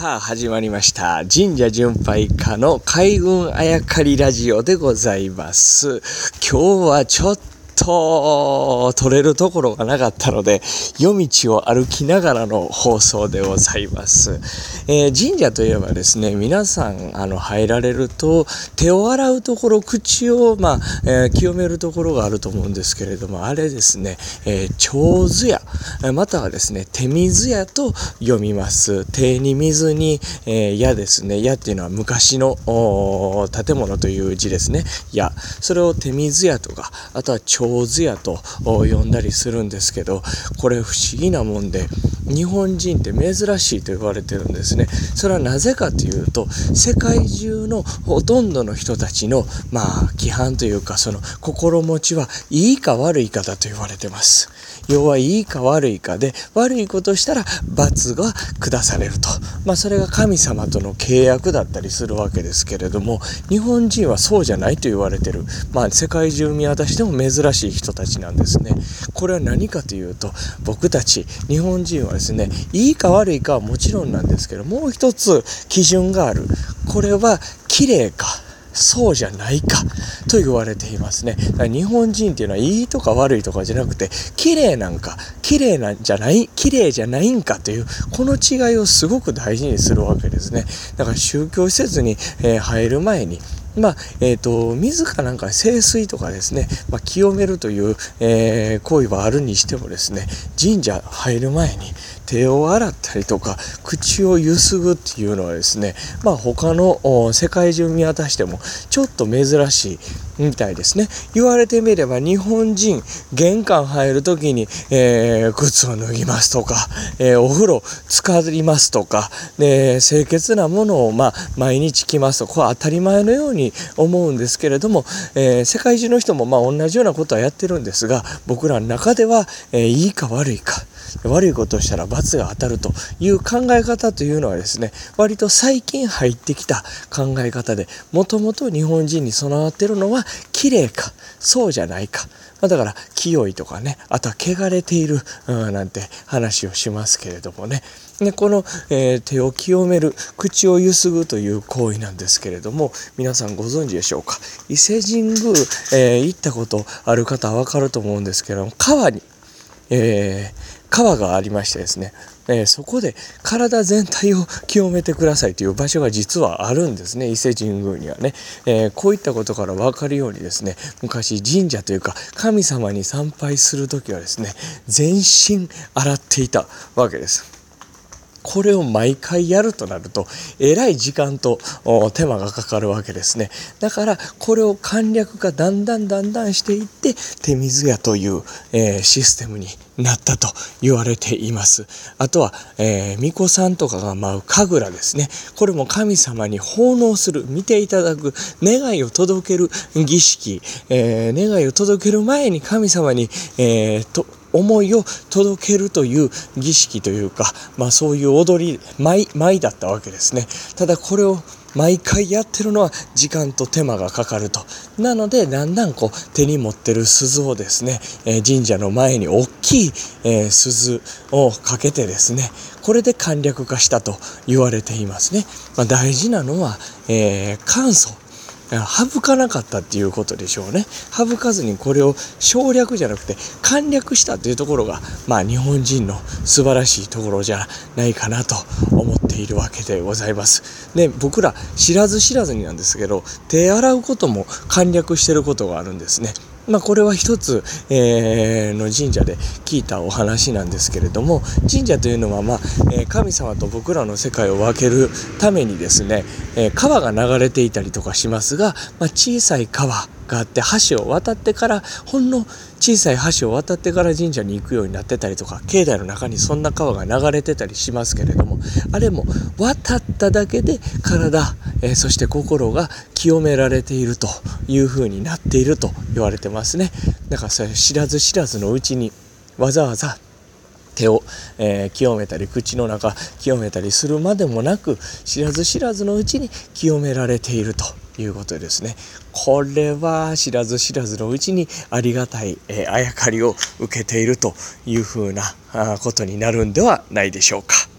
さあ始まりました。神社巡拝家の海軍あやかりラジオでございます。今日はちょっと取れるところがなかったので夜道を歩きながらの放送でございます、えー、神社といえばですね皆さんあの入られると手を洗うところ口を、まあえー、清めるところがあると思うんですけれどもあれですね、えー、長図屋。またはですね手水屋と読みます。手に水に、えー、矢ですね。矢っていうのは昔の建物という字ですね。矢。それを手水屋とかあとは長図屋と呼んだりするんですけどこれ不思議なもんで日本人って珍しいと言われてるんですね。それはなぜかというと世界中のほとんどの人たちのまあ規範というかその心持ちはいいか悪いかだと言われてます。要はいいか悪いかで悪いことしたら罰が下されると。まあそれが神様との契約だったりするわけですけれども日本人はそうじゃないと言われてる。まあ世界中見渡しても珍しい人たちなんですね。これは何かというと僕たち日本人はですねいいか悪いかはもちろんなんですけどもう一つ基準があるこれは綺麗かそうじゃないかと言われていますね。日本人っていうのはいいとか悪いとかじゃなくて、綺麗なんか、綺麗なんじゃない、綺麗じゃないんかという、この違いをすごく大事にするわけですね。だから宗教施設に、え入る前に、まあ、えっ、ー、と、水かなんか清水とかですね、まあ、清めるという、えー、行為はあるにしてもですね、神社入る前に手を洗ったりとか、口をゆすぐっていうのはですね、まあ、他の世界中見渡してもちょっと珍しいみたいですね。言われてみれば日本人、玄関入る時に、えー、靴を脱ぎますとか、えー、お風呂浸かりますとか、で清潔なものを、まあ、毎日着ますと、これ当たり前のように思うんですけれども、えー、世界中の人もまあ同じようなことはやってるんですが、僕らの中では、えいいか悪いか、悪いことをしたら罰が当たるという考え方というのはですね割と最近入ってきた考え方でもともと日本人に備わってるのは綺麗かそうじゃないか。まあ、だから清いとかねあとは汚れている、うん、なんて話をしますけれどもね。でこの、えー、手を清める口をゆすぐという行為なんですけれども皆さんご存知でしょうか。伊勢神宮、えー、行ったことある方は分かると思うんですけども川に、えー、川がありましてですね、えー、そこで体全体を清めてくださいという場所が実はあるんですね伊勢神宮にはね、えー、こういったことから分かるようにですね昔神社というか神様に参拝する時はですね全身洗っていたわけです。これを毎回やるとなるとえらい時間と手間がかかるわけですね。だからこれを簡略化だんだんだんだんしていって手水屋という、えー、システムになったと言われています。あとは、えー、巫女さんとかが舞う神楽ですね。これも神様に奉納する見ていただく願いを届ける儀式、えー、願いを届ける前に神様に、えー、と思いを届けるという儀式というか、まあ、そういう踊り舞舞だったわけですねただこれを毎回やってるのは時間と手間がかかると。なので、だんだんこう手に持ってる鈴をですね、えー、神社の前に大きい、えー、鈴をかけてですね、これで簡略化したと言われていますね。まあ、大事なのは、えー、簡素。省かなかったっていうことでしょうね。省かずにこれを省略じゃなくて簡略したというところがまあ日本人の素晴らしいところじゃないかなと思っているわけでございます。で僕ら知らず知らずになんですけど手洗うことも簡略してることがあるんですね。まあ、これは一つ、えー、の神社で聞いたお話なんですけれども神社というのは、まあえー、神様と僕らの世界を分けるためにですね、えー、川が流れていたりとかしますが、まあ、小さい川があって橋を渡ってからほんの小さい橋を渡ってから神社に行くようになってたりとか境内の中にそんな川が流れてたりしますけれどもあれも渡っただけで体、えー、そして心が清められているというふうになっていると言われてますねだからそれ知らず知らずのうちにわざわざ手を、えー、清めたり口の中清めたりするまでもなく知らず知らずのうちに清められているということですねこれは知らず知らずのうちにありがたい、えー、あやかりを受けているというふうなことになるんではないでしょうか。